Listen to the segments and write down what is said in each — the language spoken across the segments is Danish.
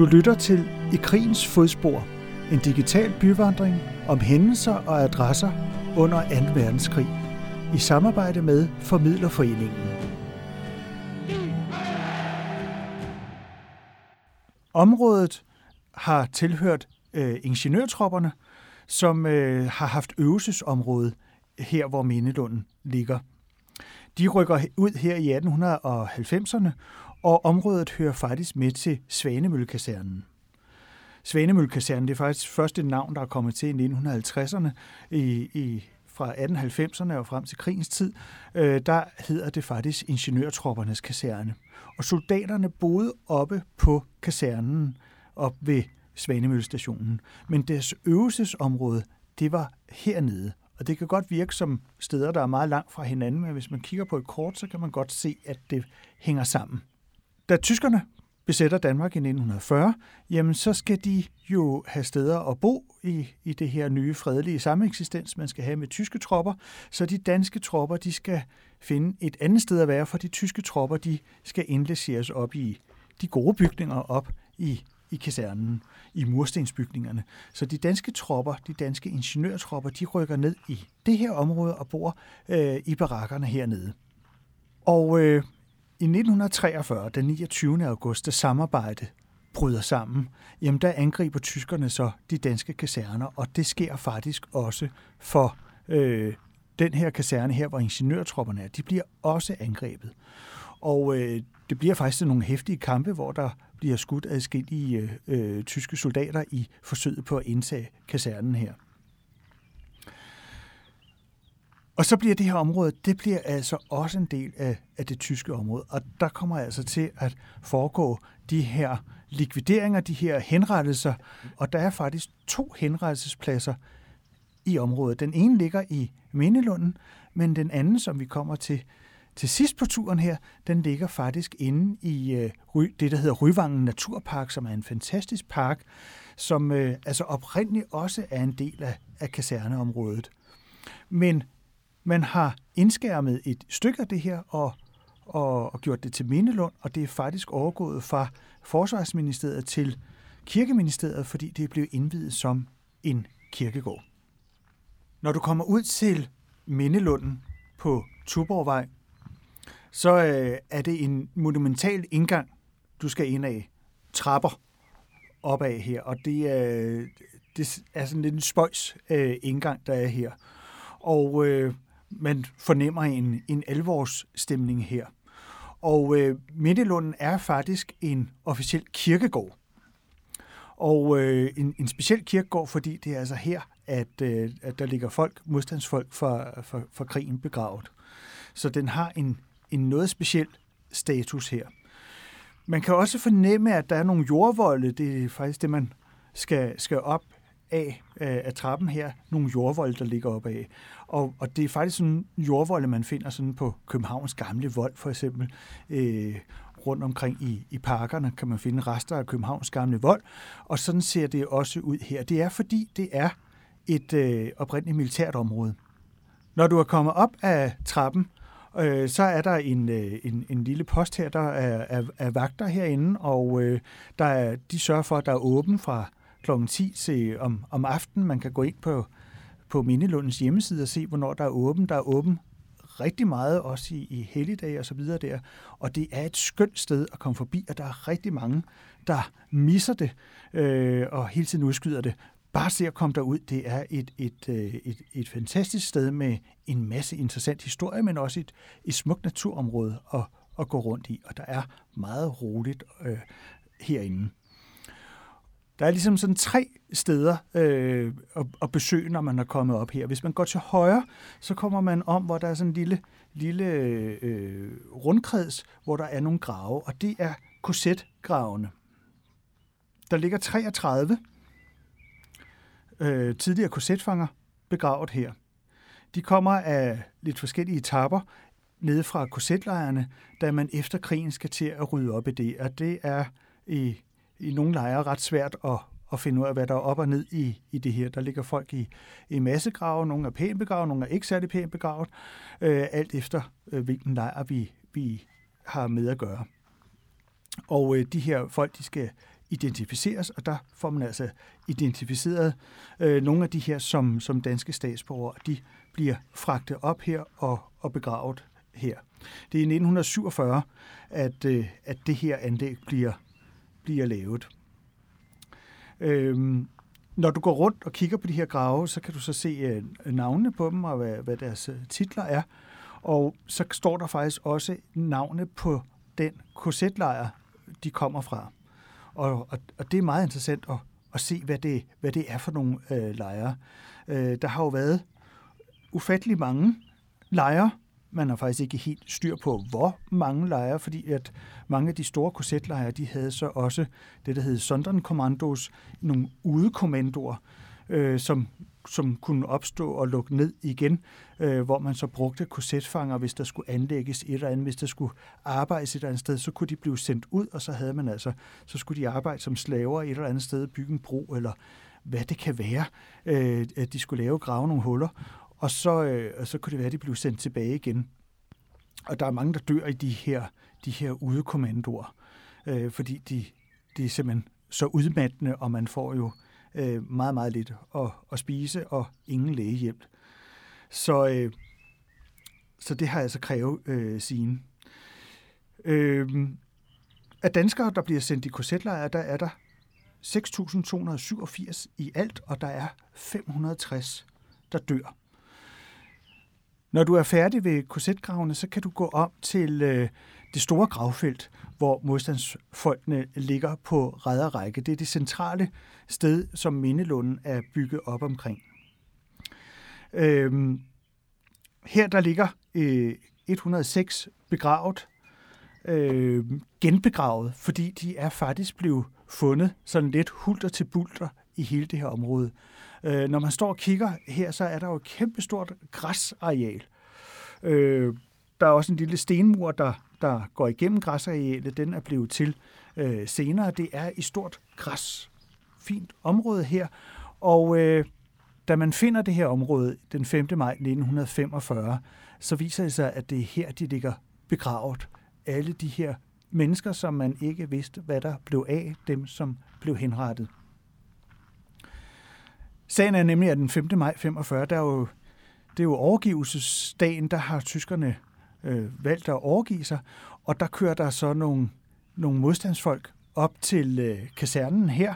Du lytter til I krigens fodspor, en digital byvandring om hændelser og adresser under 2. verdenskrig, i samarbejde med Formidlerforeningen. Området har tilhørt øh, ingeniørtropperne, som øh, har haft øvelsesområde her, hvor Mindelunden ligger. De rykker ud her i 1890'erne, og området hører faktisk med til Svanemøllekasernen. Svanemøllekasernen det er faktisk første navn, der er kommet til i 1950'erne i, i fra 1890'erne og frem til krigens tid, øh, der hedder det faktisk ingeniørtroppernes kaserne. Og soldaterne boede oppe på kasernen op ved Svanemøllestationen. Men deres øvelsesområde, det var hernede. Og det kan godt virke som steder, der er meget langt fra hinanden, men hvis man kigger på et kort, så kan man godt se, at det hænger sammen. Da tyskerne besætter Danmark i 1940, jamen så skal de jo have steder at bo i, i det her nye fredelige sameksistens, man skal have med tyske tropper. Så de danske tropper, de skal finde et andet sted at være, for de tyske tropper, de skal indlæseres op i de gode bygninger op i, i kasernen, i murstensbygningerne. Så de danske tropper, de danske ingeniørtropper, de rykker ned i det her område og bor øh, i barakkerne hernede. Og øh, i 1943, den 29. august, da samarbejde bryder sammen, jamen der angriber tyskerne så de danske kaserner, og det sker faktisk også for øh, den her kaserne her, hvor ingeniørtropperne er. De bliver også angrebet. Og øh, det bliver faktisk nogle hæftige kampe, hvor der bliver skudt adskillige øh, øh, tyske soldater i forsøget på at indtage kasernen her. Og så bliver det her område, det bliver altså også en del af, af det tyske område, og der kommer altså til at foregå de her likvideringer, de her henrettelser, og der er faktisk to henrettelsespladser i området. Den ene ligger i Mindelunden, men den anden, som vi kommer til til sidst på turen her, den ligger faktisk inde i øh, det, der hedder Ryvangen Naturpark, som er en fantastisk park, som øh, altså oprindeligt også er en del af, af kaserneområdet. Men man har indskærmet et stykke af det her og, og, og gjort det til Mindelund, og det er faktisk overgået fra Forsvarsministeriet til Kirkeministeriet, fordi det blev indvidet som en kirkegård. Når du kommer ud til Mindelunden på Tuborgvej, så øh, er det en monumental indgang, du skal ind af. Trapper opad her, og det er, det er sådan lidt en spøjs øh, indgang, der er her. Og øh, man fornemmer en, en alvorsstemning her. Og øh, Mindelunden er faktisk en officiel kirkegård. Og øh, en, en speciel kirkegård, fordi det er altså her, at, øh, at der ligger folk, modstandsfolk for, for, for krigen begravet. Så den har en, en noget speciel status her. Man kan også fornemme, at der er nogle jordvolde. Det er faktisk det, man skal, skal op af, øh, af trappen her, nogle jordvolde, der ligger op af. Og, og det er faktisk sådan jordvolde, man finder sådan på Københavns gamle vold, for eksempel. Øh, rundt omkring i, i parkerne kan man finde rester af Københavns gamle vold, og sådan ser det også ud her. Det er fordi, det er et øh, oprindeligt militært område. Når du er kommet op af trappen, øh, så er der en, øh, en, en lille post her, der er, er, er vagter herinde, og øh, der er, de sørger for, at der er åben fra kl. 10 til om, om aftenen. Man kan gå ind på, på Mindelundens hjemmeside og se, hvornår der er åben. Der er åben rigtig meget, også i, i helligdage og så videre der. Og det er et skønt sted at komme forbi, og der er rigtig mange, der misser det øh, og hele tiden udskyder det. Bare se at komme derud. Det er et, et, øh, et, et fantastisk sted med en masse interessant historie, men også et, et smukt naturområde at, at gå rundt i. Og der er meget roligt øh, herinde. Der er ligesom sådan tre steder øh, at, at besøge, når man er kommet op her. Hvis man går til højre, så kommer man om, hvor der er sådan en lille, lille øh, rundkreds, hvor der er nogle grave, og det er korsetgravene. Der ligger 33 øh, tidligere korsetfanger begravet her. De kommer af lidt forskellige etapper nede fra korsetlejrene, da man efter krigen skal til at rydde op i det. Og det er i i nogle lejre ret svært at, at finde ud af, hvad der er op og ned i, i det her. Der ligger folk i, i massegrave, nogle er pænt begravet, nogle er ikke særlig pænt begravet, øh, alt efter øh, hvilken lejr vi, vi har med at gøre. Og øh, de her folk, de skal identificeres, og der får man altså identificeret øh, nogle af de her som, som danske statsborgere. De bliver fragtet op her og, og begravet her. Det er i 1947, at, øh, at det her anlæg bliver, bliver lavet. Øhm, når du går rundt og kigger på de her grave, så kan du så se øh, navnene på dem og hvad, hvad deres øh, titler er. Og så står der faktisk også navne på den korsetlejr, de kommer fra. Og, og, og det er meget interessant at, at se, hvad det, hvad det er for nogle øh, lejre. Øh, der har jo været ufattelig mange lejre. Man har faktisk ikke helt styr på, hvor mange lejre, fordi at mange af de store korsetlejre, de havde så også det, der hed Sonderkommandos, nogle udekommandoer, øh, som som kunne opstå og lukke ned igen, øh, hvor man så brugte korsetfanger, hvis der skulle anlægges et eller andet, hvis der skulle arbejdes et eller andet sted, så kunne de blive sendt ud, og så havde man altså, så skulle de arbejde som slaver et eller andet sted, bygge en bro, eller hvad det kan være, øh, at de skulle lave, grave nogle huller, og så, øh, og så kunne det være, at de blev sendt tilbage igen. Og der er mange, der dør i de her, de her udekommandoer, øh, fordi de, de er simpelthen så udmattende, og man får jo øh, meget, meget lidt at, at spise og ingen lægehjælp. Så, øh, så det har altså krævet øh, sine. Øh, af danskere, der bliver sendt i korsetlejre, der er der 6.287 i alt, og der er 560, der dør. Når du er færdig ved korsetgravene, så kan du gå om til øh, det store gravfelt, hvor modstandsfolkene ligger på række. Det er det centrale sted, som Mindelunden er bygget op omkring. Øhm, her der ligger øh, 106 begravet, øh, genbegravet, fordi de er faktisk blevet fundet sådan lidt hulter til bulter i hele det her område. Øh, når man står og kigger her, så er der jo et kæmpestort græsareal. Øh, der er også en lille stenmur, der, der går igennem græsarealet. Den er blevet til øh, senere. Det er i stort græs. Fint område her. Og øh, da man finder det her område den 5. maj 1945, så viser det sig, at det er her, de ligger begravet. Alle de her mennesker, som man ikke vidste, hvad der blev af, dem som blev henrettet. Sagen er nemlig, at den 5. maj 45, der er jo, det er jo overgivelsesdagen, der har tyskerne øh, valgt at overgive sig, og der kører der så nogle, nogle modstandsfolk op til øh, kasernen her.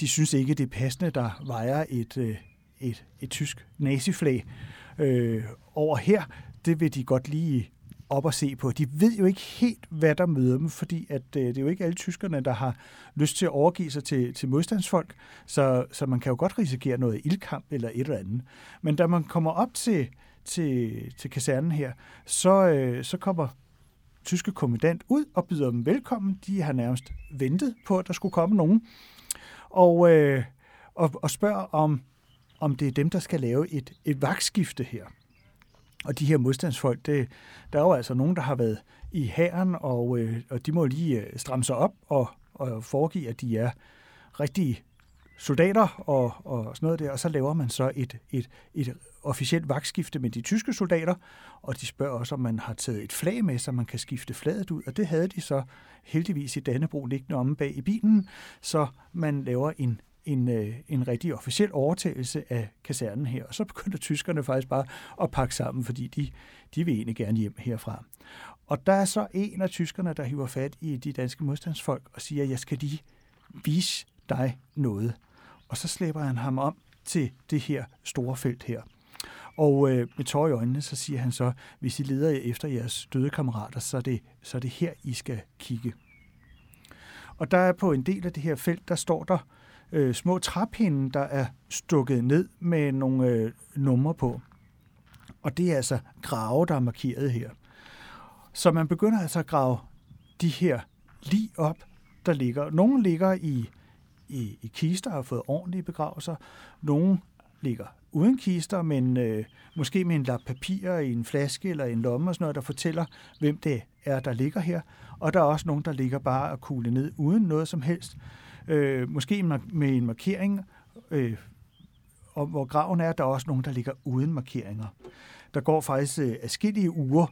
De synes ikke, det er passende, der vejer et, øh, et, et tysk naziflag øh, over her. Det vil de godt lige op og se på. De ved jo ikke helt, hvad der møder dem, fordi at, øh, det er jo ikke alle tyskerne, der har lyst til at overgive sig til, til modstandsfolk, så, så man kan jo godt risikere noget ildkamp eller et eller andet. Men da man kommer op til, til, til kasernen her, så, øh, så kommer tyske kommandant ud og byder dem velkommen. De har nærmest ventet på, at der skulle komme nogen. Og, øh, og, og spørger om, om det er dem, der skal lave et, et vagtskifte her. Og de her modstandsfolk, det, der er jo altså nogen, der har været i hæren, og, øh, og de må lige øh, stramme sig op og, og foregive, at de er rigtige soldater og, og sådan noget der, og så laver man så et, et, et officielt vagtskifte med de tyske soldater, og de spørger også, om man har taget et flag med, så man kan skifte flaget ud, og det havde de så heldigvis i Dannebro liggende omme bag i bilen, så man laver en en, øh, en rigtig officiel overtagelse af kasernen her. Og så begynder tyskerne faktisk bare at pakke sammen, fordi de, de vil egentlig gerne hjem herfra. Og der er så en af tyskerne, der hiver fat i de danske modstandsfolk og siger, jeg skal lige vise dig noget. Og så slæber han ham om til det her store felt her. Og øh, med tår i øjnene, så siger han så, hvis I leder efter jeres døde kammerater, så er det, så er det her, I skal kigge. Og der er på en del af det her felt, der står der øh, små træpinde, der er stukket ned med nogle øh, numre på. Og det er altså grave, der er markeret her. Så man begynder altså at grave de her lige op, der ligger. Nogle ligger i, i, i kister og har fået ordentlige begravelser. Nogle ligger uden kister, men øh, måske med en lap papir i en flaske eller en lomme og sådan noget, der fortæller, hvem det er, der ligger her. Og der er også nogen, der ligger bare og kugle ned uden noget som helst. Øh, måske med en markering, øh, og hvor graven er, der er også nogen, der ligger uden markeringer. Der går faktisk øh, afskillige uger,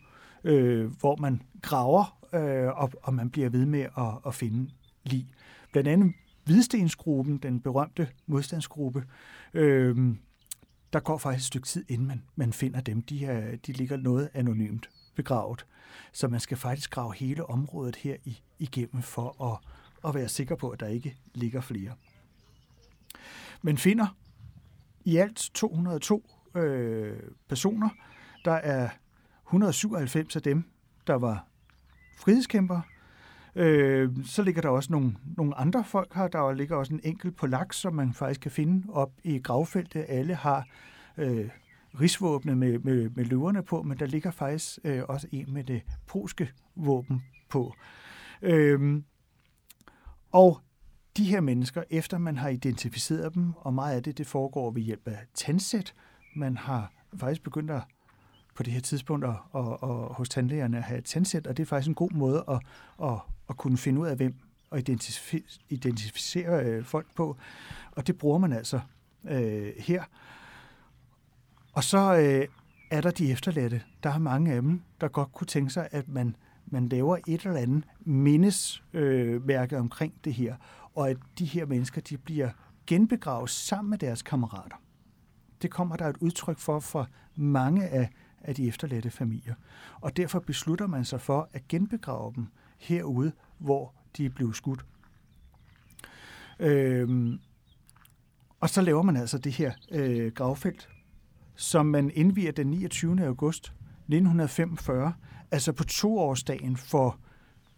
øh, hvor man graver, øh, og, og man bliver ved med at, at finde lig. blandt andet Hvidstensgruppen, den berømte modstandsgruppe, øh, der går faktisk et stykke tid, inden man, man finder dem. De, er, de ligger noget anonymt begravet. Så man skal faktisk grave hele området her i, igennem for at, at være sikker på, at der ikke ligger flere. Men finder i alt 202 øh, personer. Der er 197 af dem, der var frihedskæmpere. Øh, så ligger der også nogle, nogle andre folk her. Der ligger også en enkelt polak, som man faktisk kan finde op i gravfeltet. Alle har øh, rigsvåbne med, med, med løverne på, men der ligger faktisk øh, også en med det polske våben på. Øh, og de her mennesker, efter man har identificeret dem, og meget af det, det foregår ved hjælp af tandsæt, man har faktisk begyndt at på det her tidspunkt at, at, at, hos tandlægerne at have et tandsæt, og det er faktisk en god måde at, at, at kunne finde ud af, hvem og identificere, identificere øh, folk på. Og det bruger man altså øh, her. Og så øh, er der de efterladte. Der er mange af dem, der godt kunne tænke sig, at man, man laver et eller andet mindesmærke øh, omkring det her, og at de her mennesker de bliver genbegravet sammen med deres kammerater. Det kommer der et udtryk for fra mange af, af de efterladte familier. Og derfor beslutter man sig for at genbegrave dem herude, hvor de er blevet skudt. Øhm, og så laver man altså det her øh, gravfelt, som man indviger den 29. august 1945, altså på toårsdagen for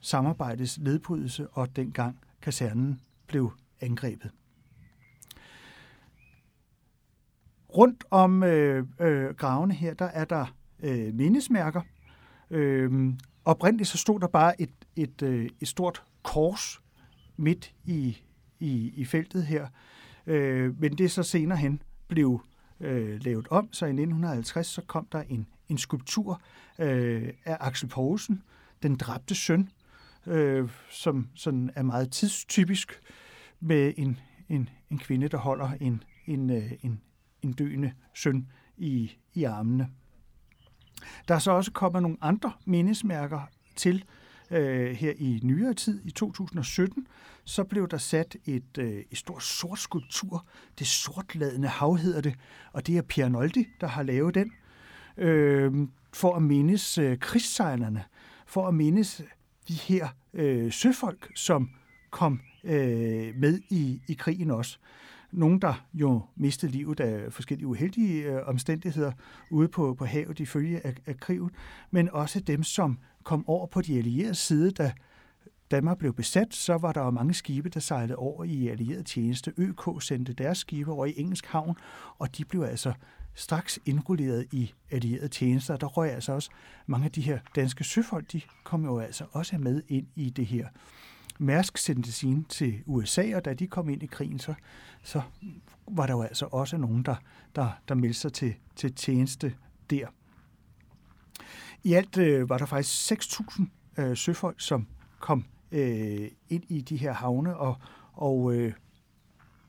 samarbejdets nedbrydelse og dengang kasernen blev angrebet. Rundt om øh, øh, gravene her, der er der øh, mindesmærker. Øh, oprindeligt så stod der bare et, et, øh, et stort kors midt i, i, i feltet her, øh, men det så senere hen blev øh, lavet om, så i 1950 så kom der en, en skulptur øh, af Axel Poulsen, den dræbte søn, øh, som sådan er meget tidstypisk med en, en, en kvinde, der holder en, en, øh, en, en døende søn i, i armene. Der er så også kommet nogle andre mindesmærker til øh, her i nyere tid. I 2017 så blev der sat et, øh, et stort sort skulptur. Det sortladende hav hedder det, og det er Pierre Noldi, der har lavet den, øh, for at mindes øh, krigssejlerne, for at mindes de her øh, søfolk, som kom øh, med i, i krigen også. Nogle, der jo mistede livet af forskellige uheldige øh, omstændigheder ude på, på havet i følge af, af krigen, men også dem, som kom over på de allierede side, da Danmark blev besat, så var der jo mange skibe, der sejlede over i allieret tjeneste. ØK sendte deres skibe over i engelsk havn, og de blev altså straks indrulleret i allieret tjenester. Der røg altså også mange af de her danske søfolk, de kom jo altså også med ind i det her. Mærsk sendte sin til USA, og da de kom ind i krigen, så, så var der jo altså også nogen, der, der, der meldte sig til, til tjeneste der. I alt øh, var der faktisk 6.000 øh, søfolk, som kom øh, ind i de her havne, og, og øh,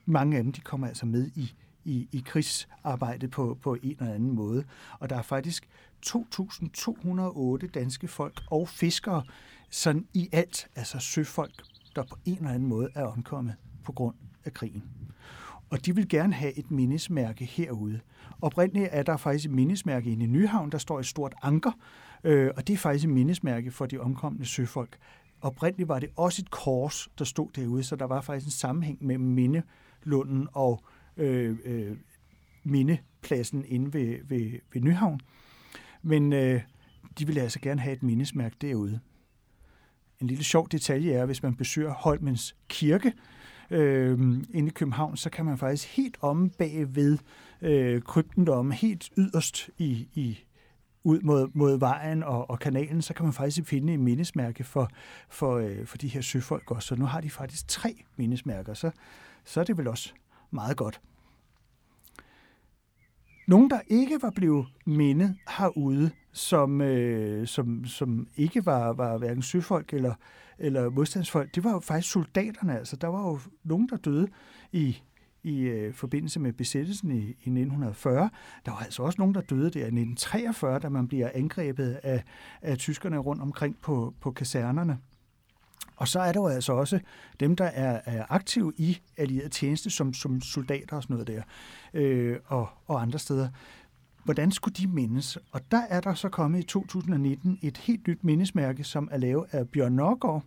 mange af dem de kom altså med i, i, i krigsarbejdet på, på en eller anden måde. Og der er faktisk 2.208 danske folk og fiskere, sådan i alt, altså søfolk, der på en eller anden måde er omkommet på grund af krigen. Og de vil gerne have et mindesmærke herude. Oprindeligt er der faktisk et mindesmærke inde i Nyhavn, der står et stort anker, øh, og det er faktisk et mindesmærke for de omkomne søfolk. Oprindeligt var det også et kors, der stod derude, så der var faktisk en sammenhæng mellem Mindelunden og øh, øh, Mindepladsen inde ved, ved, ved Nyhavn. Men øh, de ville altså gerne have et mindesmærke derude. En lille sjov detalje er, hvis man besøger Holmens Kirke øh, inde i København, så kan man faktisk helt om bagved øh, krypten derom, helt yderst i, i ud mod, mod vejen og, og kanalen, så kan man faktisk finde et mindesmærke for, for, øh, for de her søfolk også. Så nu har de faktisk tre mindesmærker, så, så er det vel også meget godt. Nogle, der ikke var blevet mindet herude, som, øh, som, som ikke var, var hverken søfolk eller, eller modstandsfolk, det var jo faktisk soldaterne. Altså, der var jo nogen, der døde i i øh, forbindelse med besættelsen i, i 1940. Der var altså også nogen, der døde der i 1943, da man bliver angrebet af, af tyskerne rundt omkring på, på kasernerne. Og så er der jo altså også dem, der er, er aktive i allieret tjeneste, som, som soldater og sådan noget der, øh, og, og andre steder. Hvordan skulle de mindes? Og der er der så kommet i 2019 et helt nyt mindesmærke, som er lavet af Bjørn Norgård,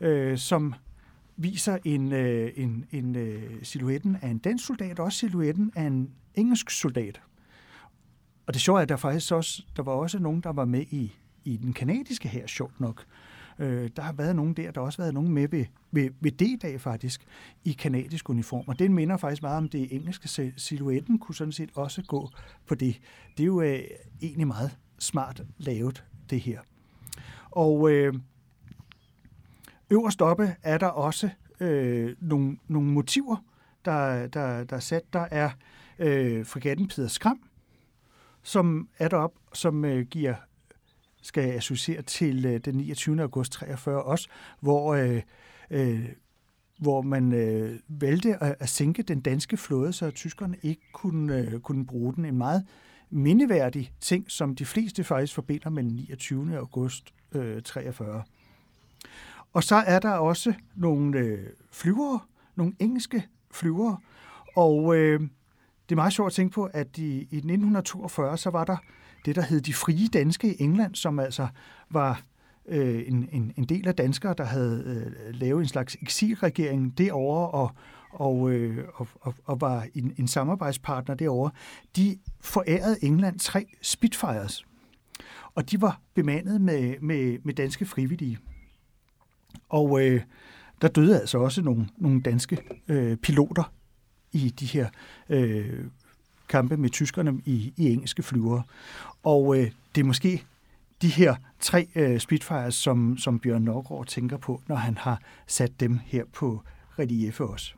øh, som viser en, øh, en, en øh, silhuetten af en dansk soldat, og også silhuetten af en engelsk soldat. Og det sjove er, at der faktisk også, der var også nogen, der var med i, i den kanadiske her, sjovt nok. Øh, Øh, der har været nogen der, der har også været nogen med ved, ved, ved D-dag faktisk, i kanadisk uniform. Og den minder faktisk meget om det engelske. Silhuetten kunne sådan set også gå på det. Det er jo øh, egentlig meget smart lavet, det her. Og øh, øverst oppe er der også øh, nogle, nogle motiver, der, der, der er sat. Der er øh, frigatten Peder Skram, som er deroppe, som øh, giver skal associere til øh, den 29. august 43 også, hvor, øh, øh, hvor man øh, valgte at, at sænke den danske flåde, så tyskerne ikke kunne, øh, kunne bruge den. En meget mindeværdig ting, som de fleste faktisk forbinder med den 29. august øh, 43. Og så er der også nogle øh, flyvere, nogle engelske flyvere, og øh, det er meget sjovt at tænke på, at i, i 1942, så var der det, der hed de frie danske i England, som altså var øh, en, en, en del af danskere, der havde øh, lavet en slags eksilregering derovre og, og, øh, og, og, og var en, en samarbejdspartner derovre. De forærede England tre Spitfires, og de var bemandet med, med, med danske frivillige. Og øh, der døde altså også nogle, nogle danske øh, piloter i de her øh, kampe med tyskerne i, i engelske flyvere. Og øh, det er måske de her tre øh, Spitfires, som, som Bjørn Norgård tænker på, når han har sat dem her på relief også.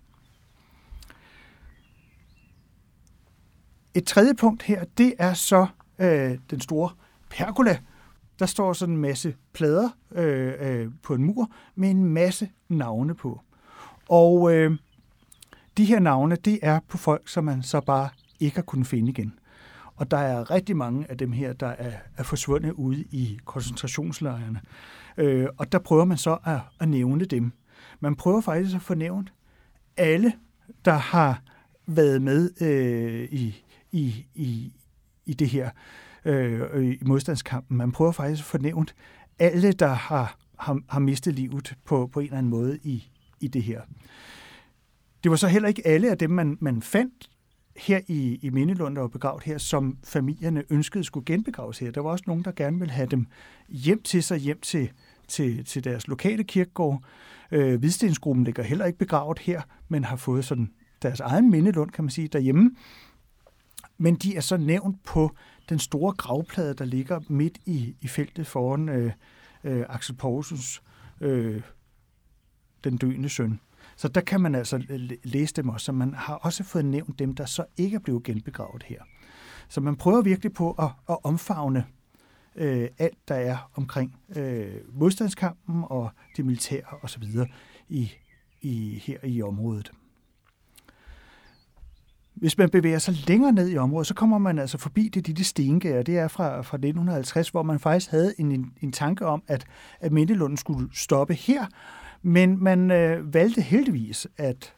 Et tredje punkt her, det er så øh, den store pergola. Der står sådan en masse plader øh, øh, på en mur med en masse navne på. Og øh, de her navne, det er på folk, som man så bare ikke har kunnet finde igen. Og der er rigtig mange af dem her, der er, er forsvundet ude i koncentrationslejrene. Øh, og der prøver man så at, at nævne dem. Man prøver faktisk at få nævnt alle, der har været med øh, i, i, i, i det her øh, i modstandskampen. Man prøver faktisk at få nævnt alle, der har, har, har mistet livet på, på en eller anden måde i, i det her. Det var så heller ikke alle af dem, man, man fandt her i, i Mindelund, der var begravet her, som familierne ønskede skulle genbegraves her. Der var også nogen, der gerne ville have dem hjem til sig, hjem til, til, til deres lokale kirkegård. Øh, Hvidstensgruppen ligger heller ikke begravet her, men har fået sådan deres egen mindelund, kan man sige, derhjemme. Men de er så nævnt på den store gravplade, der ligger midt i, i feltet foran øh, øh, Axel Poulsens, øh, den døende søn. Så der kan man altså læse dem også, så man har også fået nævnt dem, der så ikke er blevet genbegravet her. Så man prøver virkelig på at, at omfavne øh, alt, der er omkring øh, modstandskampen og det militære osv. I, i, her i området. Hvis man bevæger sig længere ned i området, så kommer man altså forbi det lille stengær. Det er fra, fra 1950, hvor man faktisk havde en, en, en tanke om, at, at Mindelunden skulle stoppe her, men man øh, valgte heldigvis at,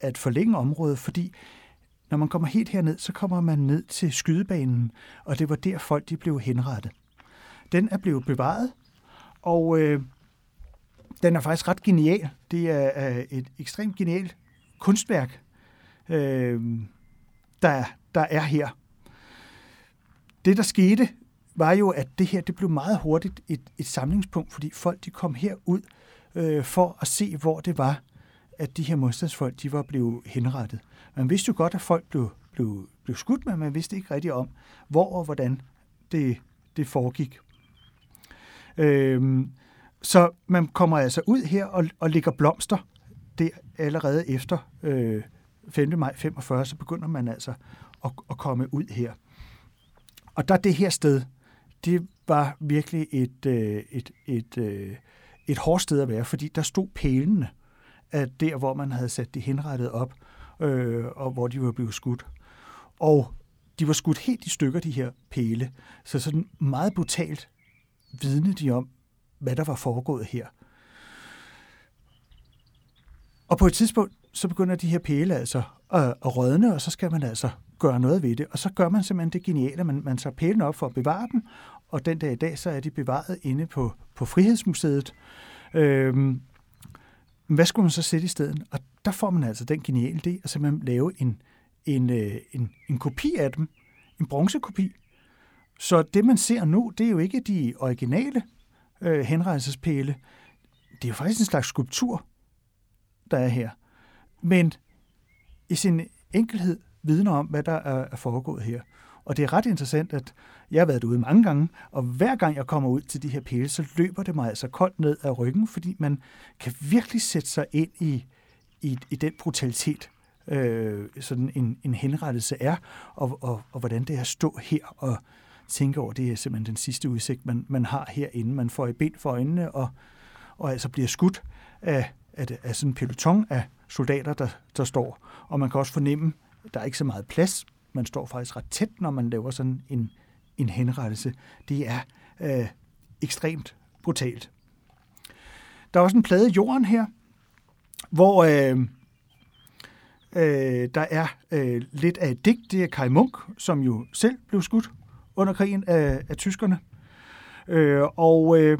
at forlænge området, fordi når man kommer helt herned, så kommer man ned til skydebanen, og det var der folk de blev henrettet. Den er blevet bevaret, og øh, den er faktisk ret genial. Det er øh, et ekstremt genialt kunstværk, øh, der, der er her. Det, der skete, var jo, at det her det blev meget hurtigt et, et samlingspunkt, fordi folk de kom herud øh, for at se, hvor det var, at de her modstandsfolk de var blevet henrettet. Man vidste jo godt, at folk blev, blev, blev skudt, men man vidste ikke rigtigt om, hvor og hvordan det, det foregik. Øhm, så man kommer altså ud her og, og lægger blomster. Det allerede efter øh, 5. maj 45, så begynder man altså at, at komme ud her. Og der det her sted, det var virkelig et, øh, et, et, øh, et hårdt sted at være, fordi der stod pælene af der, hvor man havde sat de henrettet op, øh, og hvor de var blevet skudt. Og de var skudt helt i stykker, de her pæle. Så sådan meget brutalt vidnede de om, hvad der var foregået her. Og på et tidspunkt, så begynder de her pæle altså at, at rådne, og så skal man altså gøre noget ved det. Og så gør man simpelthen det geniale, man, man tager pælene op for at bevare dem, og den dag i dag, så er de bevaret inde på, på Frihedsmuseet. Øhm, hvad skulle man så sætte i stedet? Og der får man altså den geniale idé at simpelthen lave en, en, øh, en, en kopi af dem, en bronzekopi. Så det, man ser nu, det er jo ikke de originale øh, henrejsespæle. Det er jo faktisk en slags skulptur, der er her. Men i sin enkelhed vidner om, hvad der er foregået her. Og det er ret interessant, at jeg har været ude mange gange, og hver gang jeg kommer ud til de her pæle, så løber det mig altså koldt ned af ryggen, fordi man kan virkelig sætte sig ind i, i, i den brutalitet, øh, sådan en, en henrettelse er, og, og, og hvordan det er at stå her og tænke over, det er simpelthen den sidste udsigt, man, man har herinde. Man får i ben for øjnene, og, og altså bliver skudt af, af, af sådan en peloton af soldater, der, der står. Og man kan også fornemme, at der er ikke så meget plads. Man står faktisk ret tæt, når man laver sådan en, en henrettelse. Det er øh, ekstremt brutalt. Der er også en plade i jorden her, hvor øh, øh, der er øh, lidt af et digt. Det er Kai Munk, som jo selv blev skudt under krigen af, af tyskerne. Øh, og øh,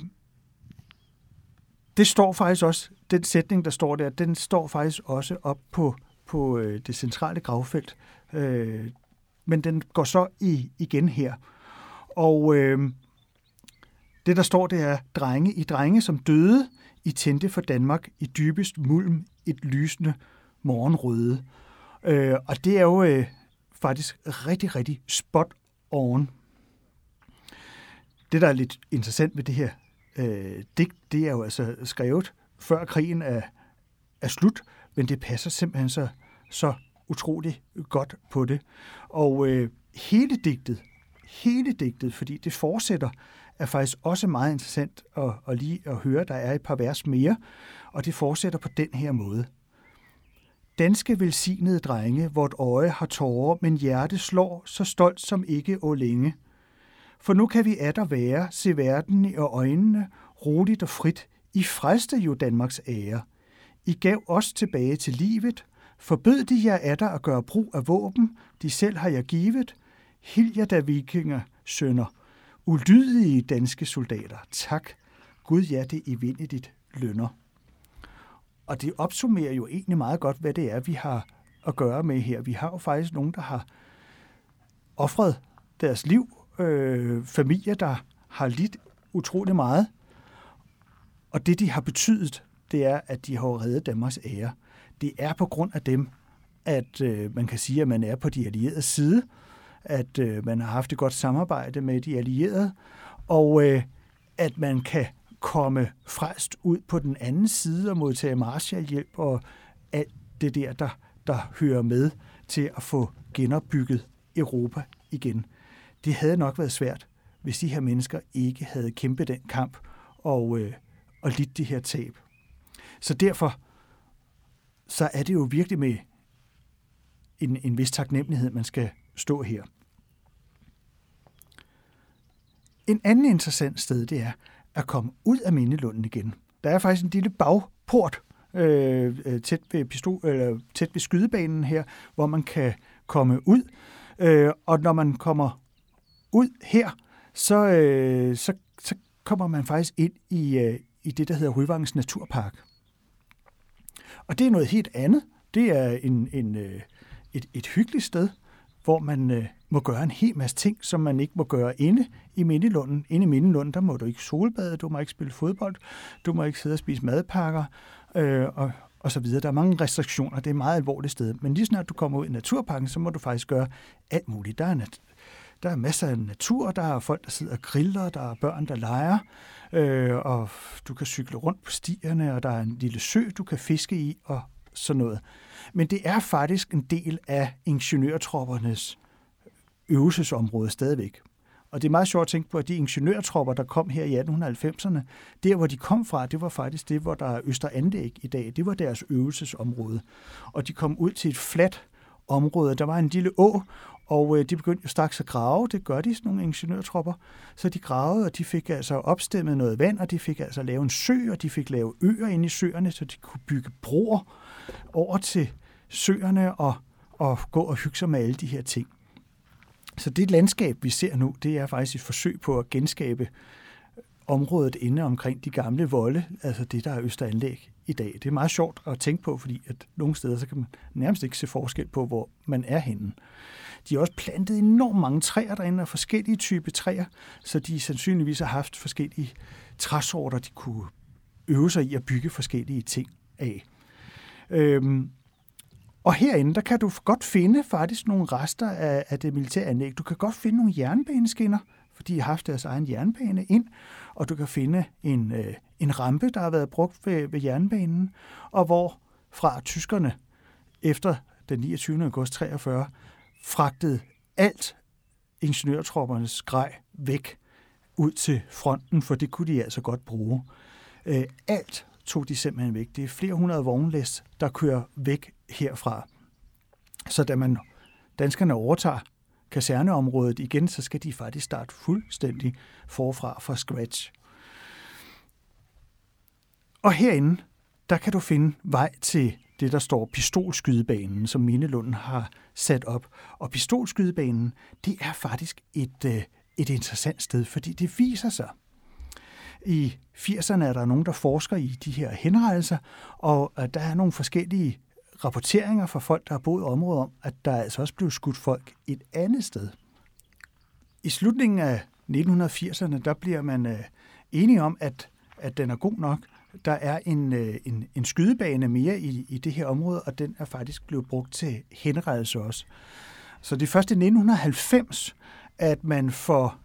det står faktisk også, den sætning, der står der, den står faktisk også op på, på øh, det centrale gravfelt. Øh, men den går så i, igen her. Og øh, det, der står, det er, drenge i drenge, som døde, i tændte for Danmark i dybest mulm et lysende morgenrøde. Øh, og det er jo øh, faktisk rigtig, rigtig spot on. Det, der er lidt interessant ved det her øh, digt, det er jo altså skrevet før krigen er, er slut, men det passer simpelthen så, så utrolig godt på det. Og øh, hele digtet, hele digtet, fordi det fortsætter, er faktisk også meget interessant at, at lige at høre. Der er et par vers mere, og det fortsætter på den her måde. Danske velsignede drenge, vort øje har tårer, men hjerte slår så stolt som ikke å længe. For nu kan vi atter være, se verden i øjnene, roligt og frit. I frelste jo Danmarks ære. I gav os tilbage til livet, Forbød de jer atter at gøre brug af våben, de selv har jeg givet? Hild jer da vikinger, sønner, ulydige danske soldater. Tak, Gud ja, det i dit lønner. Og det opsummerer jo egentlig meget godt, hvad det er, vi har at gøre med her. Vi har jo faktisk nogen, der har offret deres liv, øh, familier, der har lidt utrolig meget. Og det, de har betydet, det er, at de har reddet Danmarks ære det er på grund af dem, at øh, man kan sige, at man er på de allierede side, at øh, man har haft et godt samarbejde med de allierede, og øh, at man kan komme frelst ud på den anden side og modtage Marshallhjælp og alt det der, der, der hører med til at få genopbygget Europa igen. Det havde nok været svært, hvis de her mennesker ikke havde kæmpet den kamp og, øh, og lidt det her tab. Så derfor så er det jo virkelig med en, en vis taknemmelighed, man skal stå her. En anden interessant sted, det er at komme ud af Mindelunden igen. Der er faktisk en lille bagport øh, tæt, ved pistol, eller tæt ved skydebanen her, hvor man kan komme ud. Øh, og når man kommer ud her, så, øh, så, så kommer man faktisk ind i, øh, i det, der hedder Højvangens Naturpark. Og det er noget helt andet. Det er en, en, øh, et, et hyggeligt sted, hvor man øh, må gøre en hel masse ting, som man ikke må gøre inde i Mindelunden. Inde i Mindelunden, der må du ikke solbade, du må ikke spille fodbold, du må ikke sidde og spise madpakker, øh, og, og så videre. Der er mange restriktioner, det er et meget alvorligt sted. Men lige snart du kommer ud i naturparken, så må du faktisk gøre alt muligt. Der er, nat- der er masser af natur, der er folk, der sidder og griller, der er børn, der leger, øh, og du kan cykle rundt på stierne, og der er en lille sø, du kan fiske i, og sådan noget. Men det er faktisk en del af ingeniørtroppernes øvelsesområde stadigvæk. Og det er meget sjovt at tænke på, at de ingeniørtropper, der kom her i 1890'erne, der hvor de kom fra, det var faktisk det, hvor der er Østeranlæg i dag. Det var deres øvelsesområde. Og de kom ud til et fladt områder. Der var en lille å, og øh, de begyndte jo straks at grave. Det gør de, sådan nogle ingeniørtropper. Så de gravede, og de fik altså opstemmet noget vand, og de fik altså lavet en sø, og de fik lavet øer inde i søerne, så de kunne bygge broer over til søerne og, og gå og hygge sig med alle de her ting. Så det landskab, vi ser nu, det er faktisk et forsøg på at genskabe området inde omkring de gamle volde, altså det, der er Østeranlæg i dag. Det er meget sjovt at tænke på, fordi at nogle steder, så kan man nærmest ikke se forskel på, hvor man er henne. De har også plantet enormt mange træer derinde af forskellige typer træer, så de sandsynligvis har haft forskellige træsorter, de kunne øve sig i at bygge forskellige ting af. Øhm, og herinde, der kan du godt finde faktisk nogle rester af, af det militære anlæg. Du kan godt finde nogle jernbaneskinner, for de har haft deres egen jernbane ind, og du kan finde en, øh, en rampe, der har været brugt ved, ved jernbanen, og hvor fra tyskerne efter den 29. august 43 fragtede alt ingeniørtroppernes grej væk ud til fronten, for det kunne de altså godt bruge. Øh, alt tog de simpelthen væk. Det er flere hundrede vognlæs, der kører væk herfra. Så da man danskerne overtager kaserneområdet igen, så skal de faktisk starte fuldstændig forfra fra scratch. Og herinde, der kan du finde vej til det, der står pistolskydebanen, som Mindelunden har sat op. Og pistolskydebanen, det er faktisk et, øh, et interessant sted, fordi det viser sig. I 80'erne er der nogen, der forsker i de her henrettelser, og øh, der er nogle forskellige rapporteringer fra folk, der har boet i området om, at der altså også blev skudt folk et andet sted. I slutningen af 1980'erne, der bliver man øh, enige om, at, at den er god nok. Der er en, øh, en, en skydebane mere i, i det her område, og den er faktisk blevet brugt til henrettelse også. Så det er først i 1990, at man får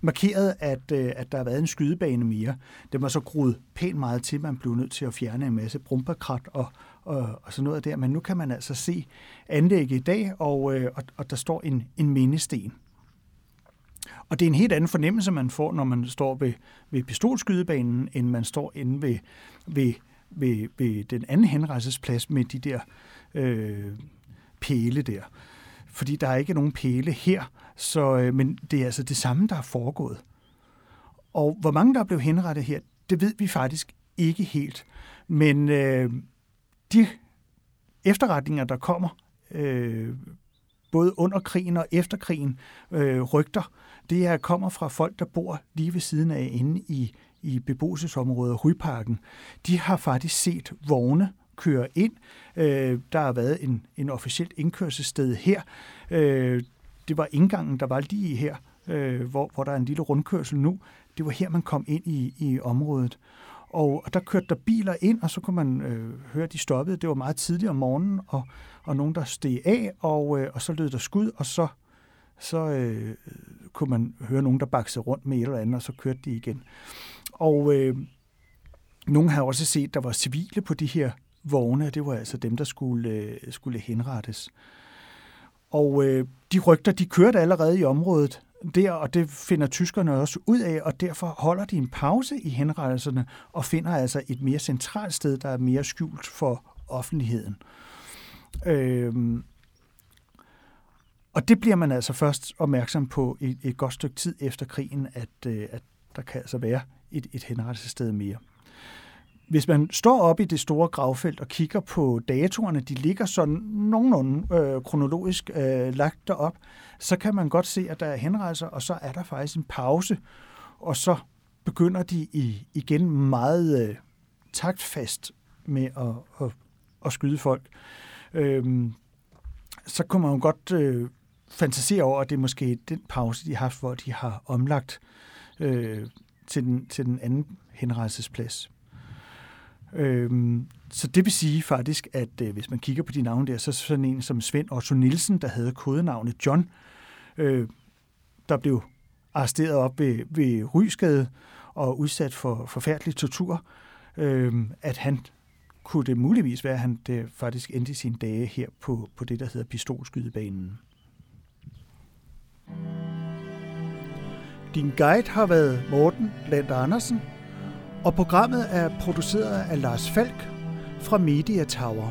markeret, at, øh, at der har været en skydebane mere. Det var så groet pænt meget til, man blev nødt til at fjerne en masse brumperkrat og, og, og sådan noget der. Men nu kan man altså se anlægget i dag, og, øh, og, og der står en, en mindesten. Og det er en helt anden fornemmelse, man får, når man står ved, ved pistolskydebanen, end man står inde ved, ved, ved, ved den anden henrejsesplads med de der øh, pæle der. Fordi der er ikke nogen pæle her, så, øh, men det er altså det samme, der er foregået. Og hvor mange der er blevet henrettet her, det ved vi faktisk ikke helt. Men øh, de efterretninger, der kommer, øh, både under krigen og efter krigen, øh, rygter, det er, kommer fra folk, der bor lige ved siden af inde i, i beboelsesområdet Ryparken. De har faktisk set vogne køre ind. Øh, der har været en, en officielt indkørselssted her. Øh, det var indgangen, der var lige her, øh, hvor, hvor der er en lille rundkørsel nu. Det var her, man kom ind i, i området. Og, og der kørte der biler ind, og så kunne man øh, høre, at de stoppede. Det var meget tidligt om morgenen, og, og nogen, der steg af, og, øh, og så lød der skud, og så, så øh, kunne man høre nogen, der baksede rundt med et eller andet, og så kørte de igen. Og øh, nogen har også set, at der var civile på de her vogne, det var altså dem, der skulle, øh, skulle henrettes. Og øh, de rygter, de kørte allerede i området der, og det finder tyskerne også ud af, og derfor holder de en pause i henrettelserne og finder altså et mere centralt sted, der er mere skjult for offentligheden. Øhm, og det bliver man altså først opmærksom på et, et godt stykke tid efter krigen, at, øh, at der kan altså være et, et henrettelsessted mere. Hvis man står op i det store gravfelt og kigger på datorerne, de ligger sådan nogenlunde øh, kronologisk øh, lagt derop, så kan man godt se, at der er henrejser, og så er der faktisk en pause, og så begynder de i, igen meget øh, taktfast med at, at, at skyde folk. Øhm, så kunne man jo godt øh, fantasere over, at det er måske den pause, de har haft, hvor de har omlagt øh, til, den, til den anden henrejsesplads. Øhm, så det vil sige faktisk, at øh, hvis man kigger på de navne der, så sådan en som Svend Otto Nielsen, der havde kodenavnet John, øh, der blev arresteret op ved, ved Rysgade og udsat for forfærdelig tortur, øh, at han kunne det muligvis være, at han det faktisk endte sine dage her på, på det, der hedder pistolskydebanen. Din guide har været Morten Land Andersen – og programmet er produceret af Lars Falk fra Media Tower.